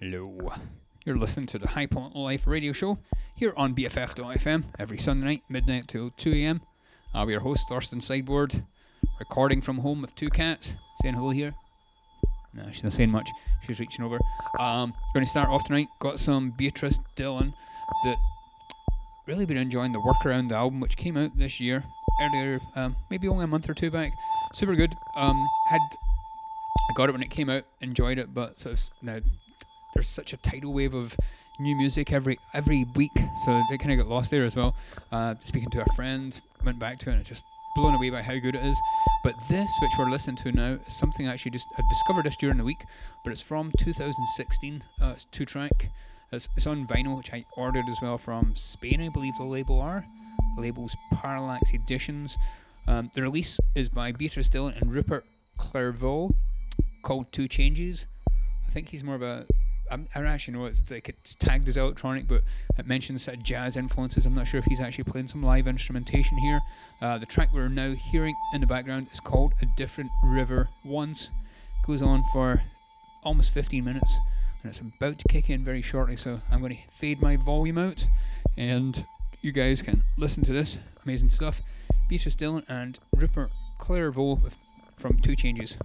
Hello. You're listening to the High Point Life radio show here on BFF.fm every Sunday night, midnight till 2 a.m. I'll be your host, Thurston Sideboard, recording from home with two cats. Saying hello here. No, she's not saying much. She's reaching over. Um, going to start off tonight. Got some Beatrice Dillon that really been enjoying the Workaround album, which came out this year earlier, um, maybe only a month or two back. Super good. Um, had I got it when it came out, enjoyed it, but sort of now there's such a tidal wave of new music every every week, so they kind of got lost there as well. Uh, speaking to a friend, went back to it, and it's just blown away by how good it is. But this, which we're listening to now, is something I actually just I discovered this during the week, but it's from 2016. Uh, it's two track. It's, it's on vinyl, which I ordered as well from Spain, I believe the label are. The label's Paralaxe Editions. Um, the release is by Beatrice Dillon and Rupert Clervaux, called Two Changes. I think he's more of a I'm, I don't actually know it's like it's tagged as electronic, but it mentions sort of jazz influences. I'm not sure if he's actually playing some live instrumentation here. Uh, the track we're now hearing in the background is called "A Different River Once." Goes on for almost 15 minutes, and it's about to kick in very shortly. So I'm going to fade my volume out, and you guys can listen to this amazing stuff. Beatrice Dillon and Rupert Clervaux from Two Changes.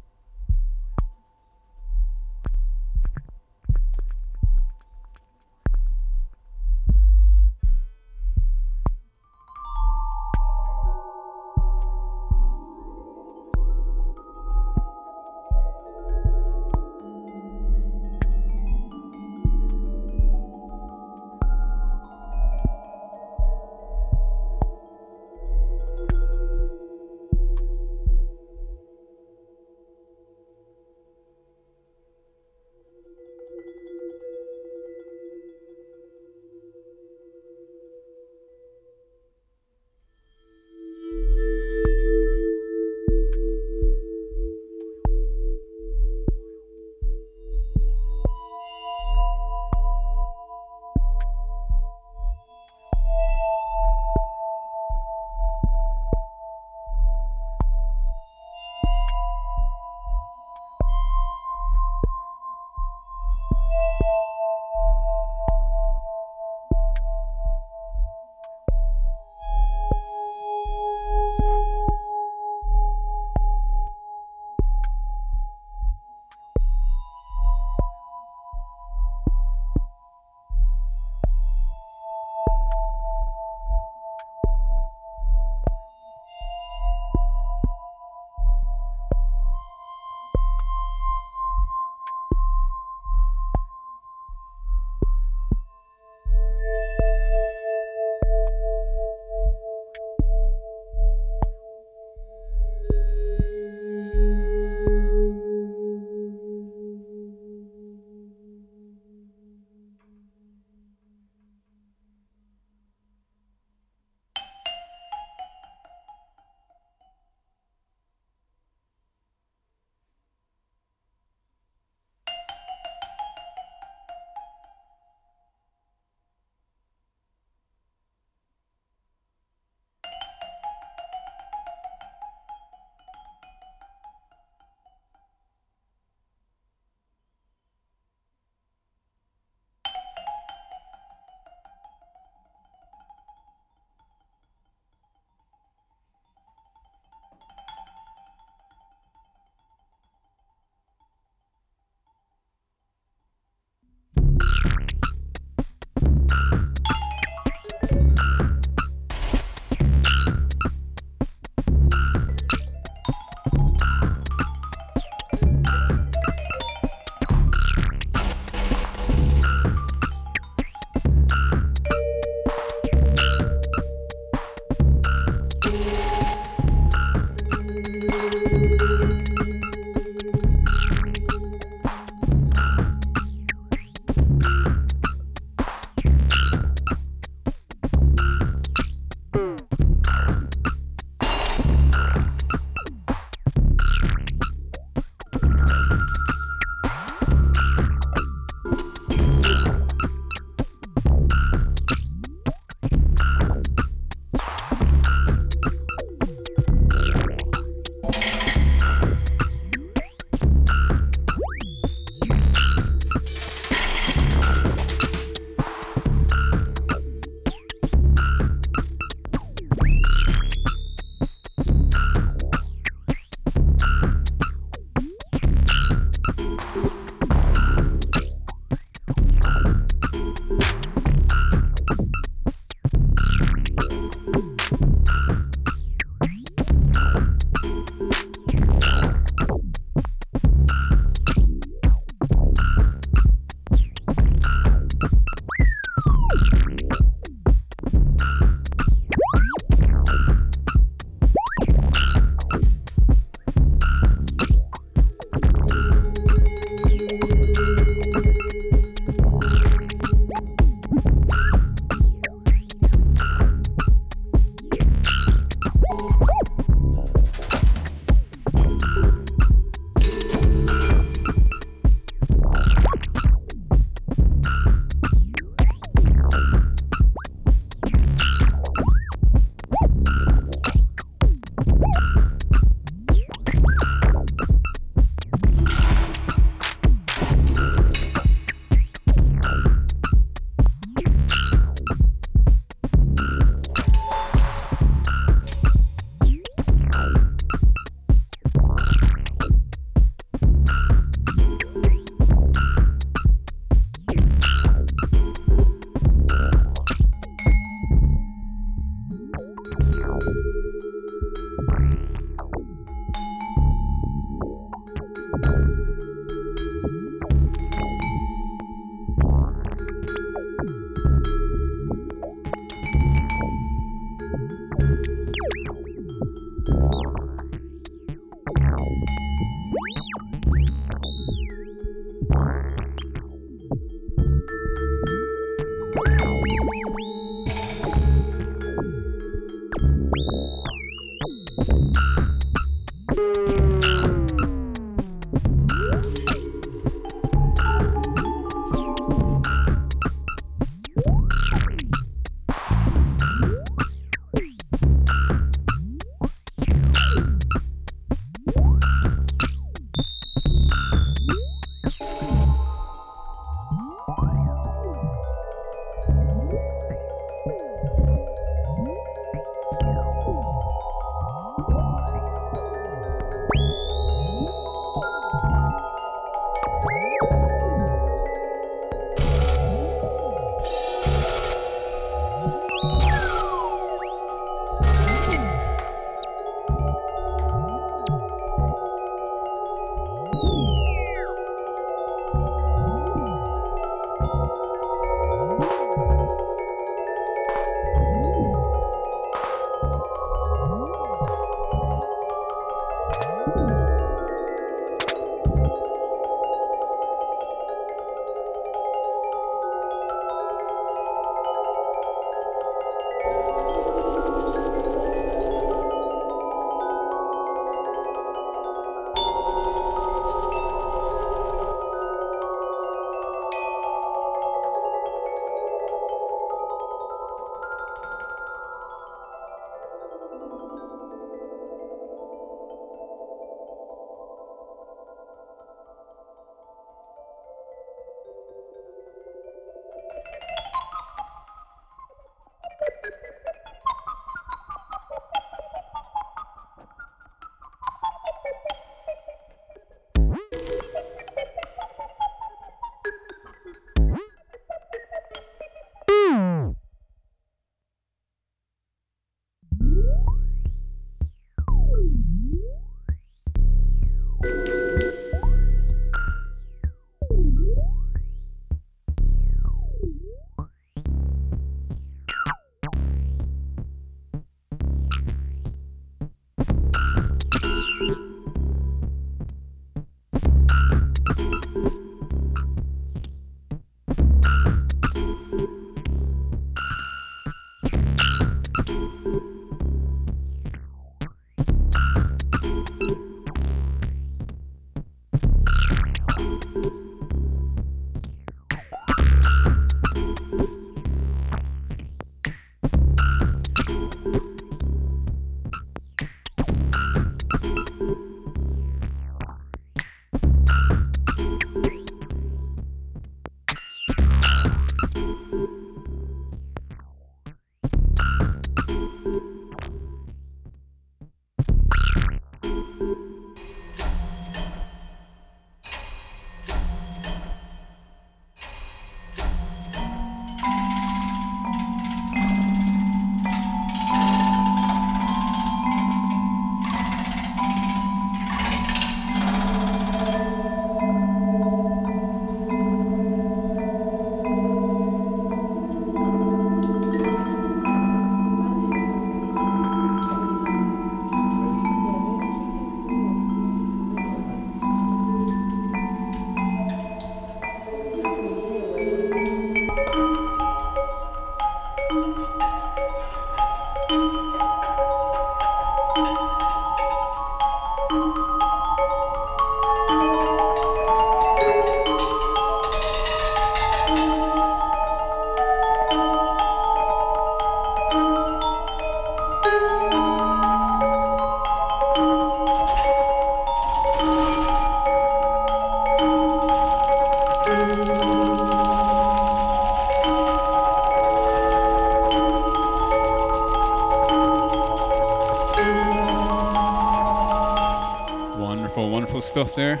Stuff there.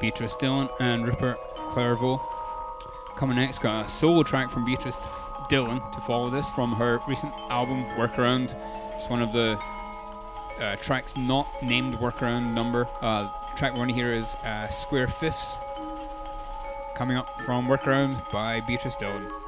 Beatrice Dillon and Rupert Clervaux. Coming next, got a solo track from Beatrice Dillon to follow this from her recent album Workaround. It's one of the uh, tracks not named workaround number. Uh, track one here is uh, Square Fifths, coming up from Workaround by Beatrice Dillon.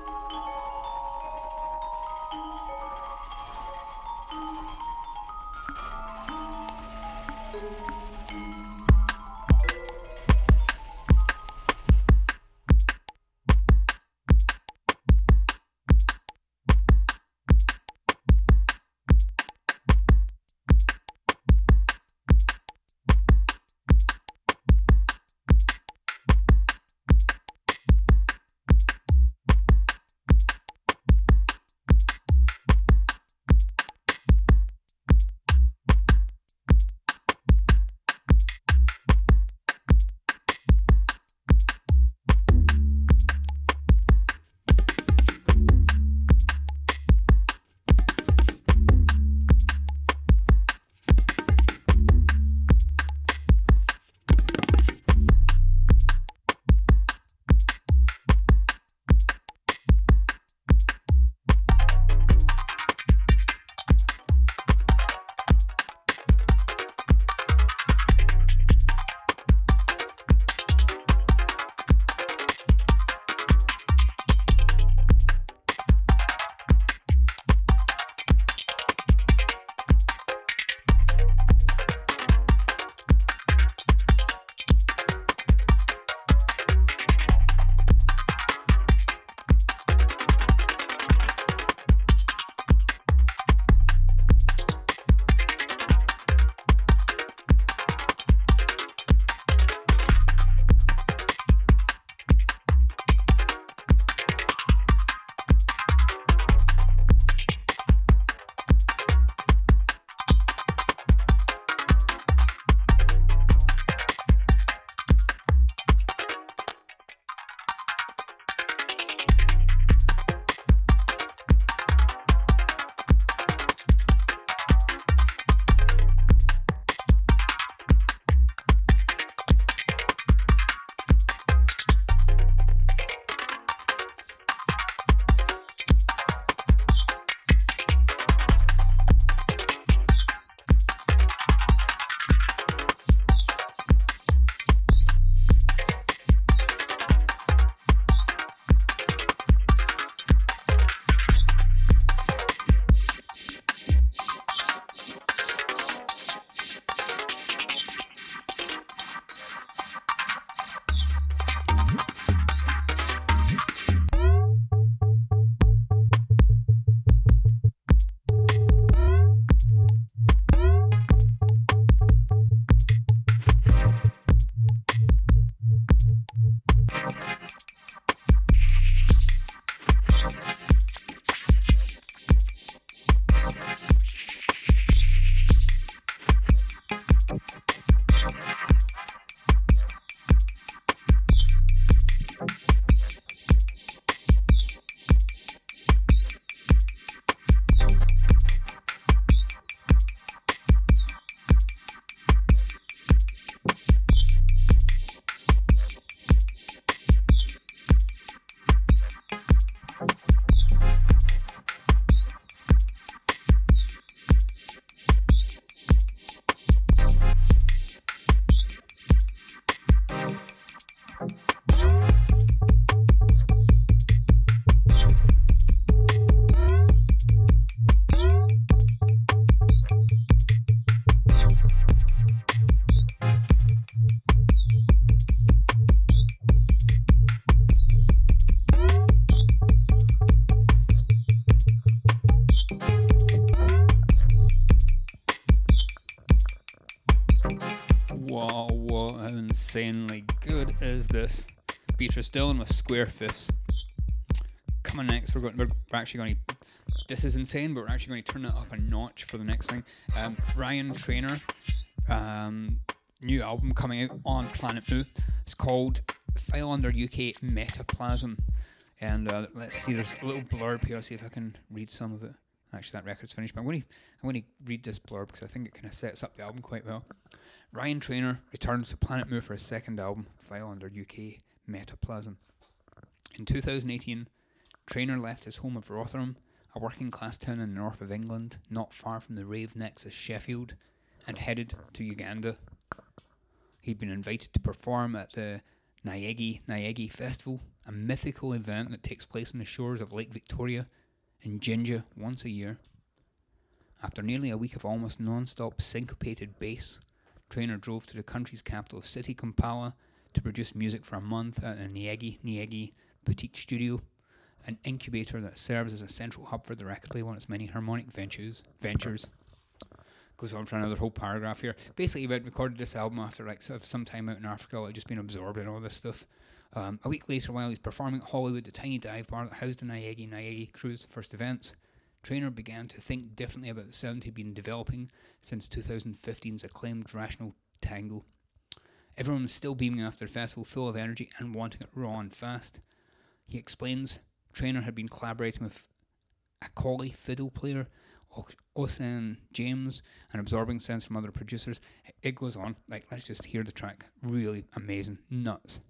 Insanely good is this? Beatrice Dillon with Square Fifths. Coming next, we're going. We're actually going to. This is insane, but we're actually going to turn it up a notch for the next thing. Um, Rian Treanor, um, new album coming out on Planet Mu. It's called File Under UK Metaplasm. And uh, let's see, there's a little blurb here. I'll see if I can read some of it. Actually, that record's finished, but I'm going to I'm going to read this blurb because I think it kind of sets up the album quite well. Rian Treanor returns to Planet Mu for his second album, File Under UK Metaplasm. In 2018, Treanor left his home of Rotherham a working class town in the north of England, not far from the rave nexus Sheffield, and headed to Uganda. He'd been invited to perform at the Nyege Nyege Festival, a mythical event that takes place on the shores of Lake Victoria in Jinja once a year. After nearly a week of almost non stop syncopated bass, Treanor drove to the country's capital city, Kampala, to produce music for a month at the Nyege Nyege boutique studio, an incubator that serves as a central hub for the record label and its many harmonic ventures. Ventures goes on for another whole paragraph here. Basically, we recorded this album after like sort of some time out in Africa, like just been absorbed in all this stuff. Um, a week later, while he's performing at Hollywood, the tiny dive bar that housed the Nyege Nyege crew's first events, Treanor began to think differently about the sound he'd been developing since 2015's acclaimed Rational Tango. Everyone was still beaming after the festival, full of energy and wanting it raw and fast. He explains Treanor had been collaborating with a collie fiddle player, Ocen James, and absorbing sounds from other producers. It goes on. Like, let's just hear the track. Really amazing. Nuts.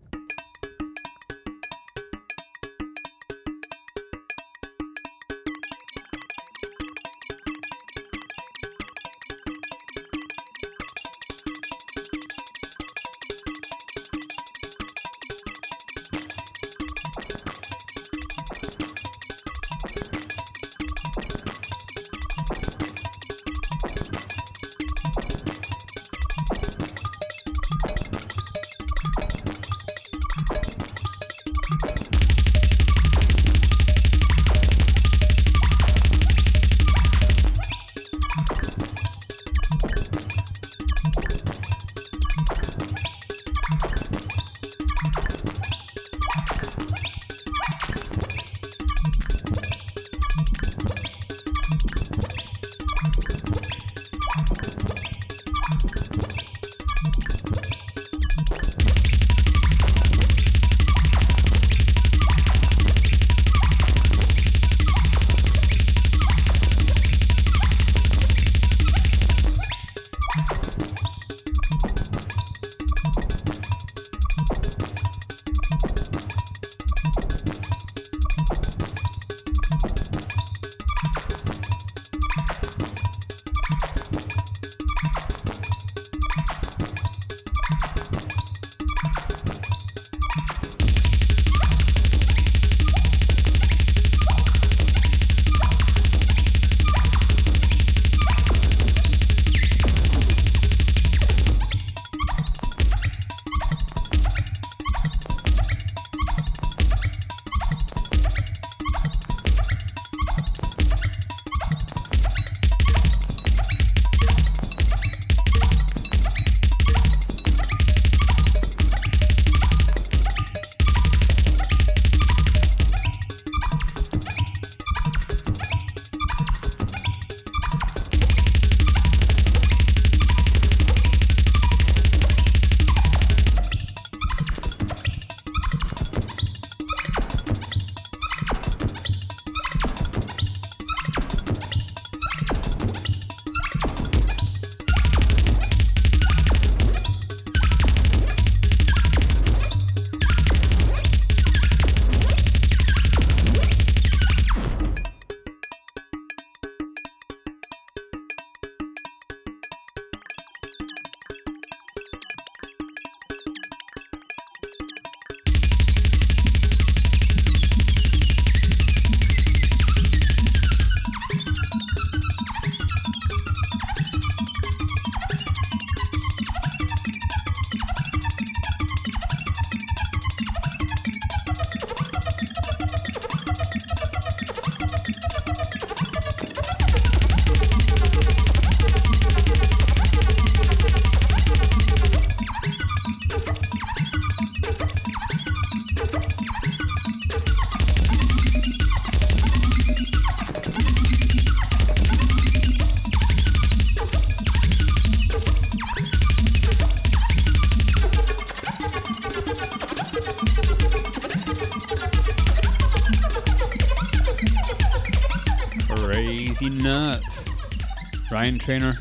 Rian Treanor,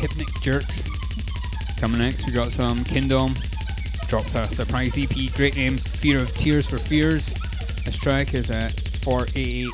Hypnic Jerks. Coming next, we got some Kindohm. Dropped a surprise EP, great name, Fear of Tears for Fears. This track is uh, at 488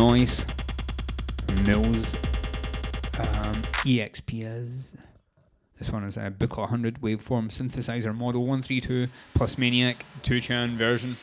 Noise Mills um, EXPs. This one is a Buchla 100 waveform synthesizer model 132 plus Maniac 2 chan version.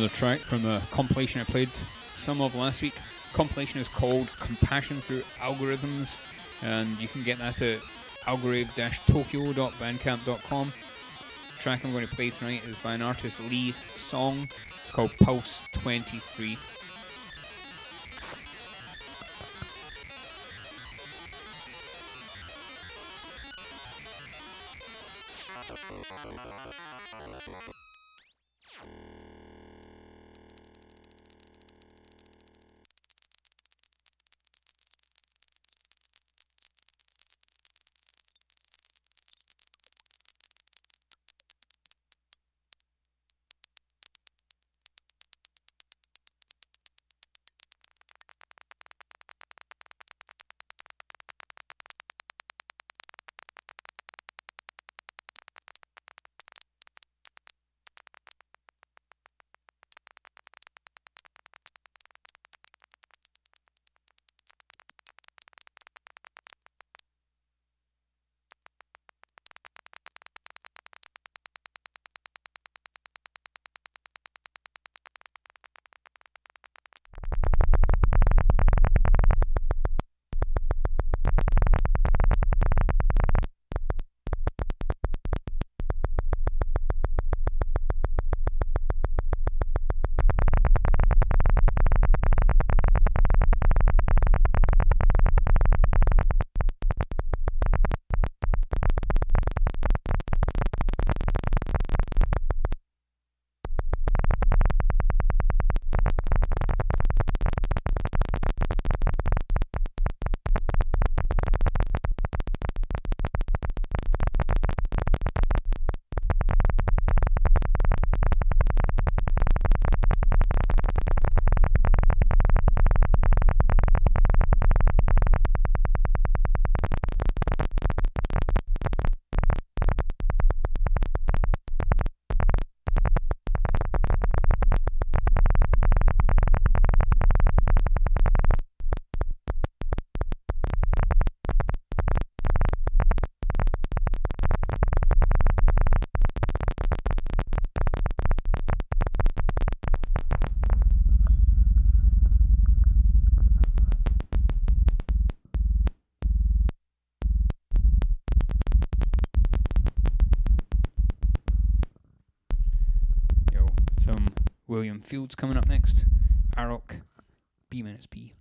Another track from a compilation I played some of last week. Compilation is called Compassion Through Algorithms, and you can get that at algorithm-tokyo.bandcamp.com. track I'm going to play tonight is by an artist Li Song. It's called Pulse 23. William Fields coming up next. aroc, B minus B.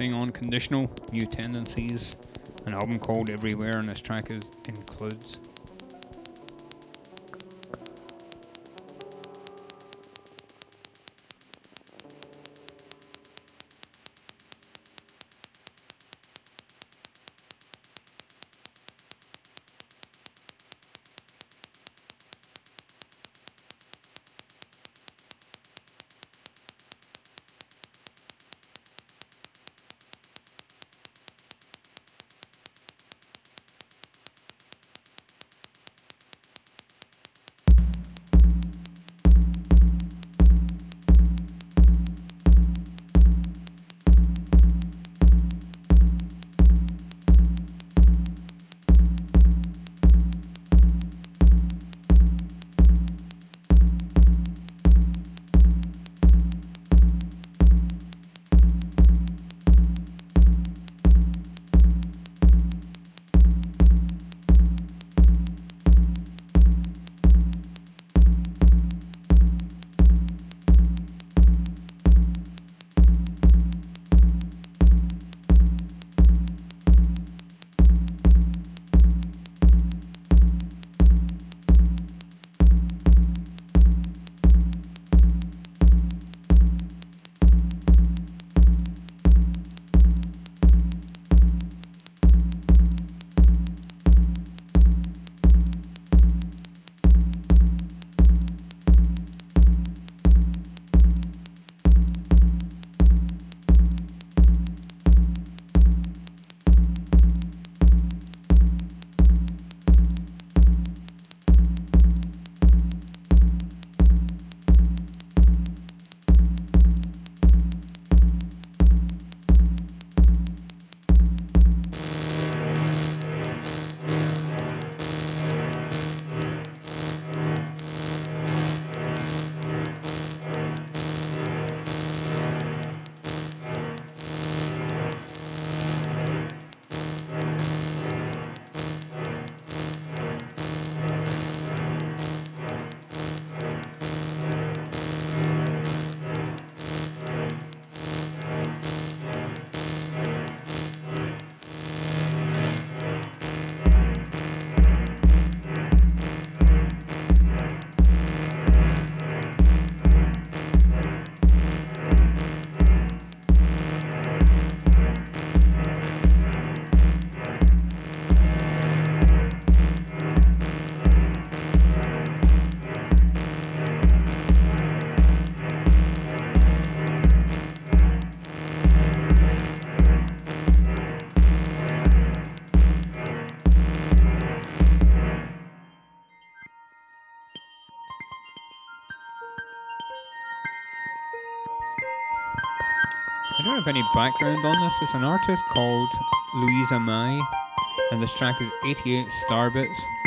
thing on Conditional, New Tendencies, an album called Everywhere, and this track is includes. Have any background on this. It's an artist called luisaMei, and this track is 88 Starbits. Starbits.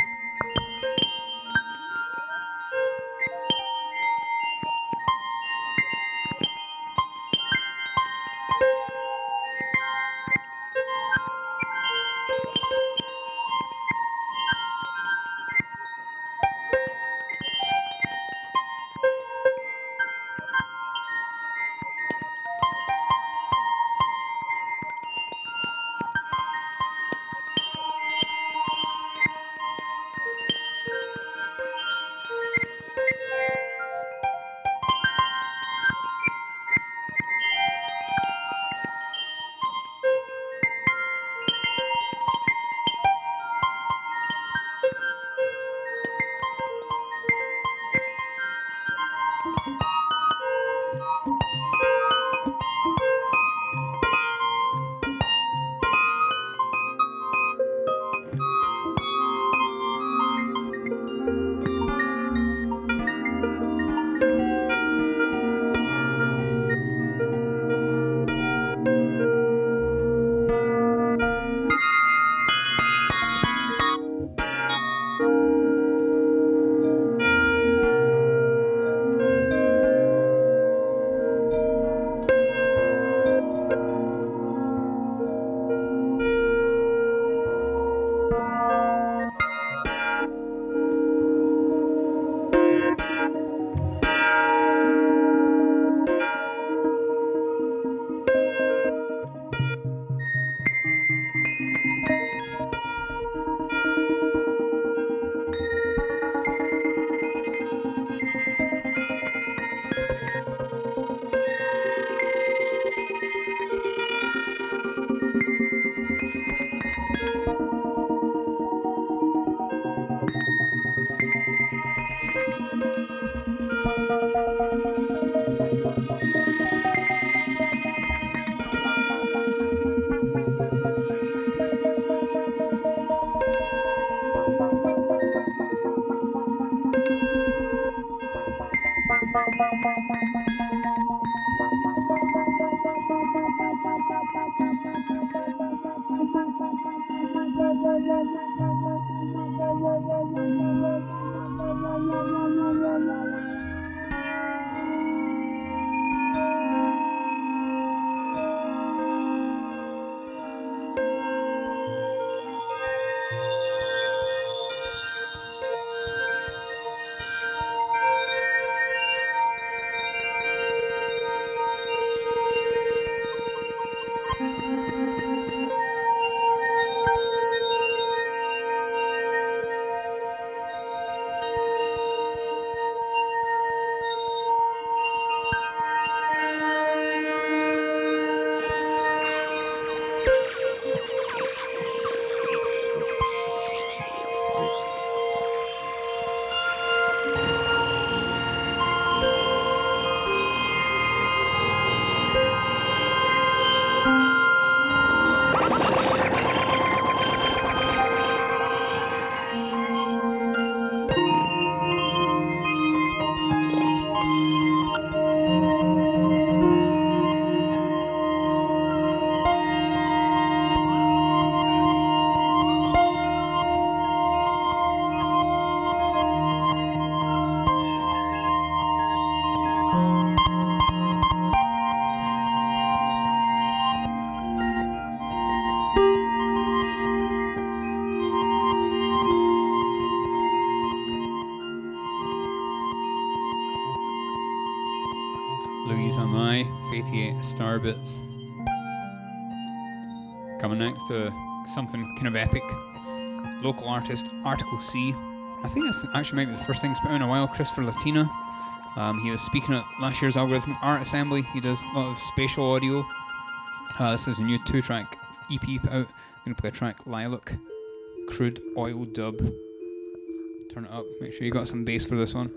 Next to something kind of epic. Local artist Article C. I think this actually might be the first thing he's put in a while. Christopher Latina. Um, he was speaking at last year's Algorithmic Art Assembly. He does a lot of spatial audio. Uh, this is a new two track EP out. I'm to play a track Lilac, Crude Oil Dub. Turn it up. Make sure you got some bass for this one.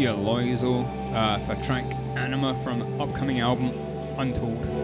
Sophia uh, for track Anima from upcoming album Untold.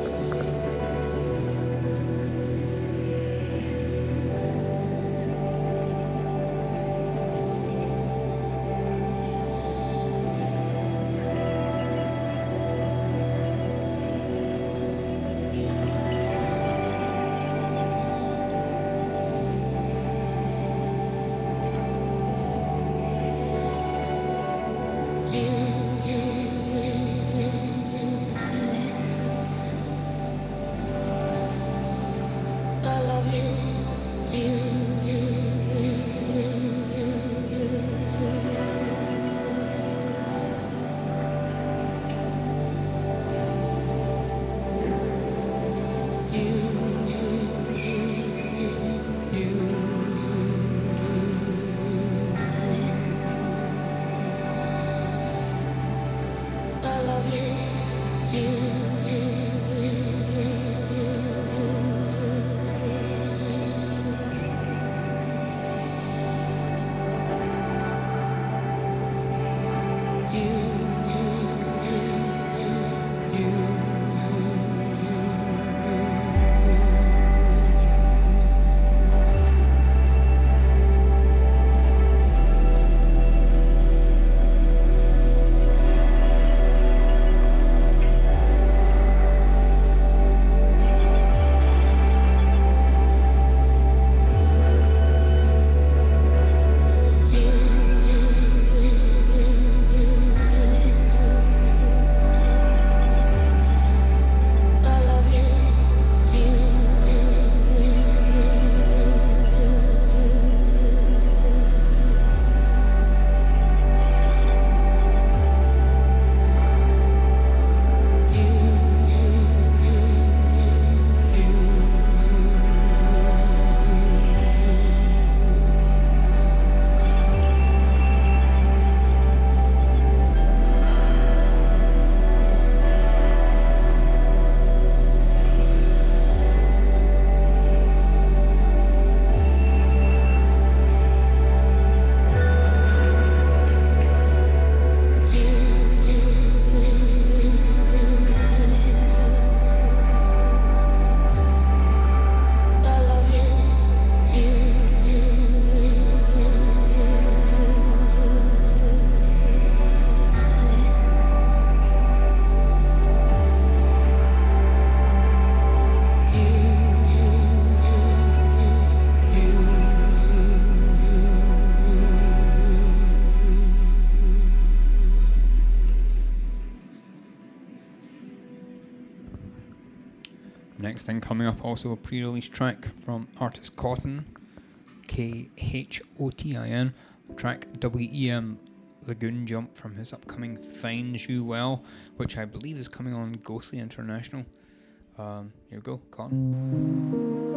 Thing coming up, also a pre release track from artist Khotin, K H O T I N, track WEM Lagoon Jump from his upcoming Finds You Well, which I believe is coming on Ghostly International. Um, here we go, Khotin.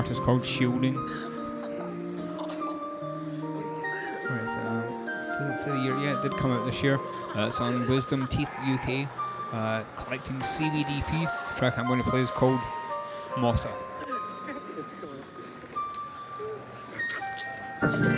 Artist called Shielding. Where is does it say the year? Yeah, it did come out this year. Uh, it's on Wisdom Teeth UK, uh, collecting Seaweed EP. The track I'm going to play is called Mossa.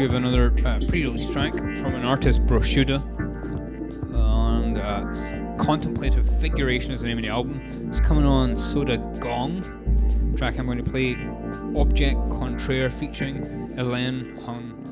we have another uh, pre-release track from an artist, Broshuda, and uh, Contemplative Figuration is the name of the album. It's coming on Soda Gong. Track I'm going to play, Object Contraire featuring Elen Huynh.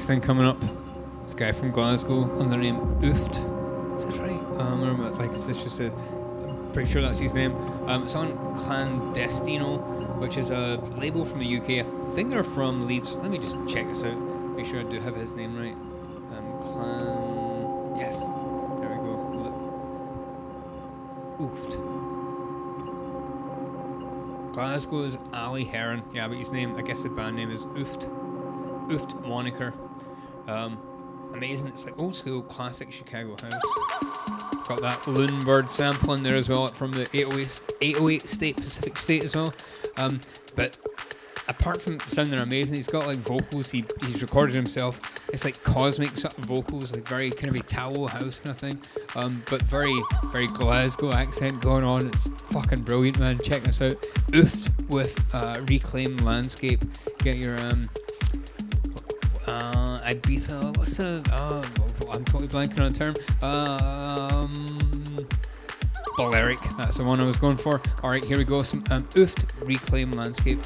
Next thing coming up. This guy from Glasgow under the name Ooft. Is that right? Um, remember, like, it's just a. I'm pretty sure that's his name. Um, it's on Clandestino, which is a label from the UK. I think they're from Leeds. Let me just check this out. Make sure I do have his name right. Um, Clan. Yes. There we go. Ooft. Glasgow's Ali Heron. Yeah, but his name, I guess the band name is Ooft. Ooft moniker. Um, amazing. It's like old school classic Chicago house. Got that loon bird sample in there as well from the 808, 808 State Pacific State as well. Um, but apart from sounding amazing, he's got like vocals. He he's recorded himself. It's like cosmic sort of vocals, like very kind of a Tower house kind of thing. Um, but very very Glasgow accent going on. It's fucking brilliant, man. Check this out. Ooft with uh, reclaimed landscape. Get your um. Ibiza. What's the? Uh, I'm totally blanking on the term. Um, Balearic. That's the one I was going for. All right, here we go. Some um, reclaimed landscape.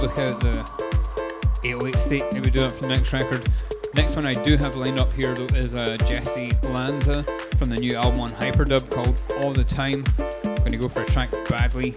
Look at the 808 state, maybe do that for the next record. Next one I do have lined up here though is uh, Jessy Lanza from the new album on Hyperdub called All the Time. I'm gonna go for a track badly.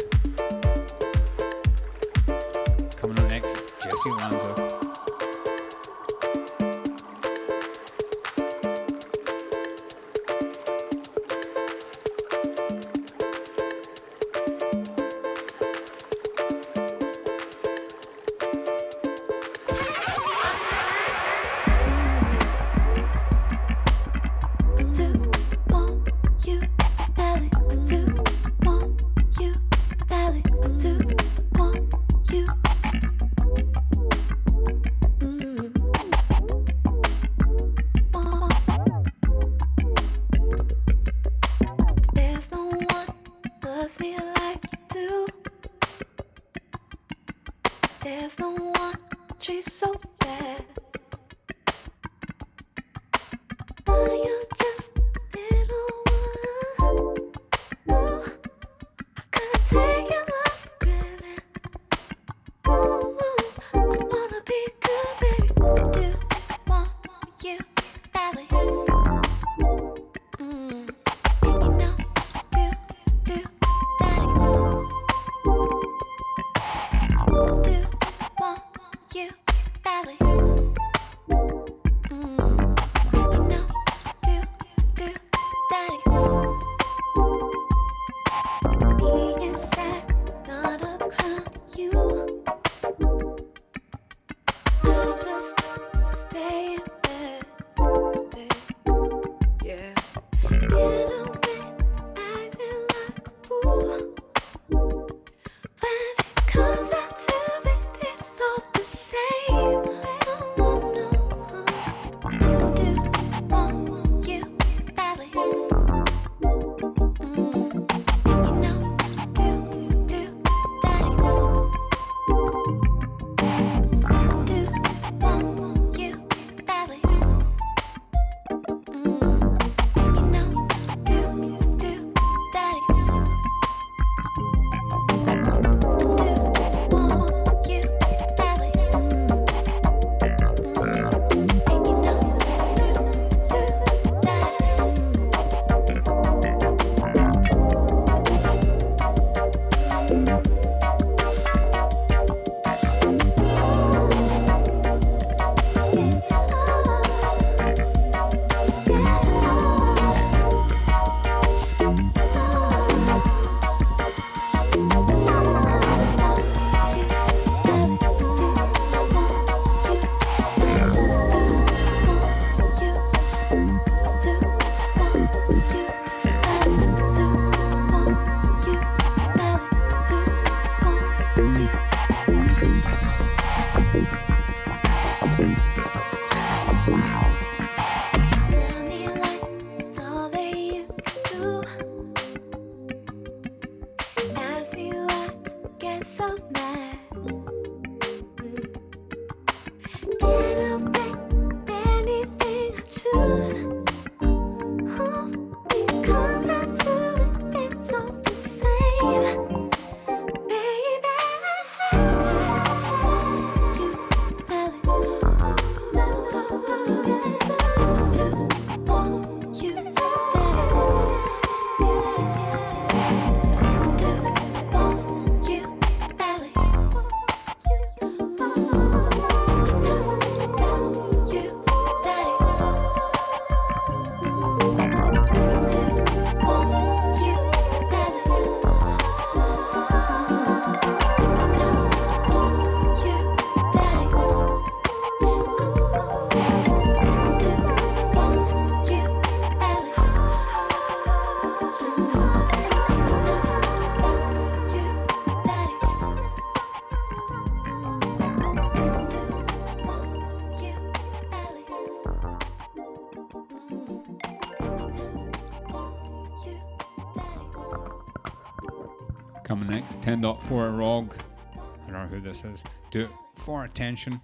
For a rogue, I don't know who this is. Do it for attention.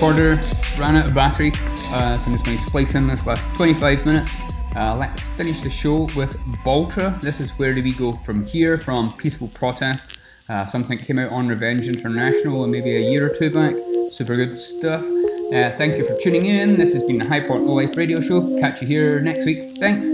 Recorder ran out of battery, uh, so I'm just going to splice in this last 25 minutes. Uh, let's finish the show with Baltra. This is Where Do We Go From Here from Peaceful Protest. Uh, something came out on Revenge International maybe a year or two back. Super good stuff. Uh, thank you for tuning in. This has been the High Point Life Radio Show. Catch you here next week. Thanks.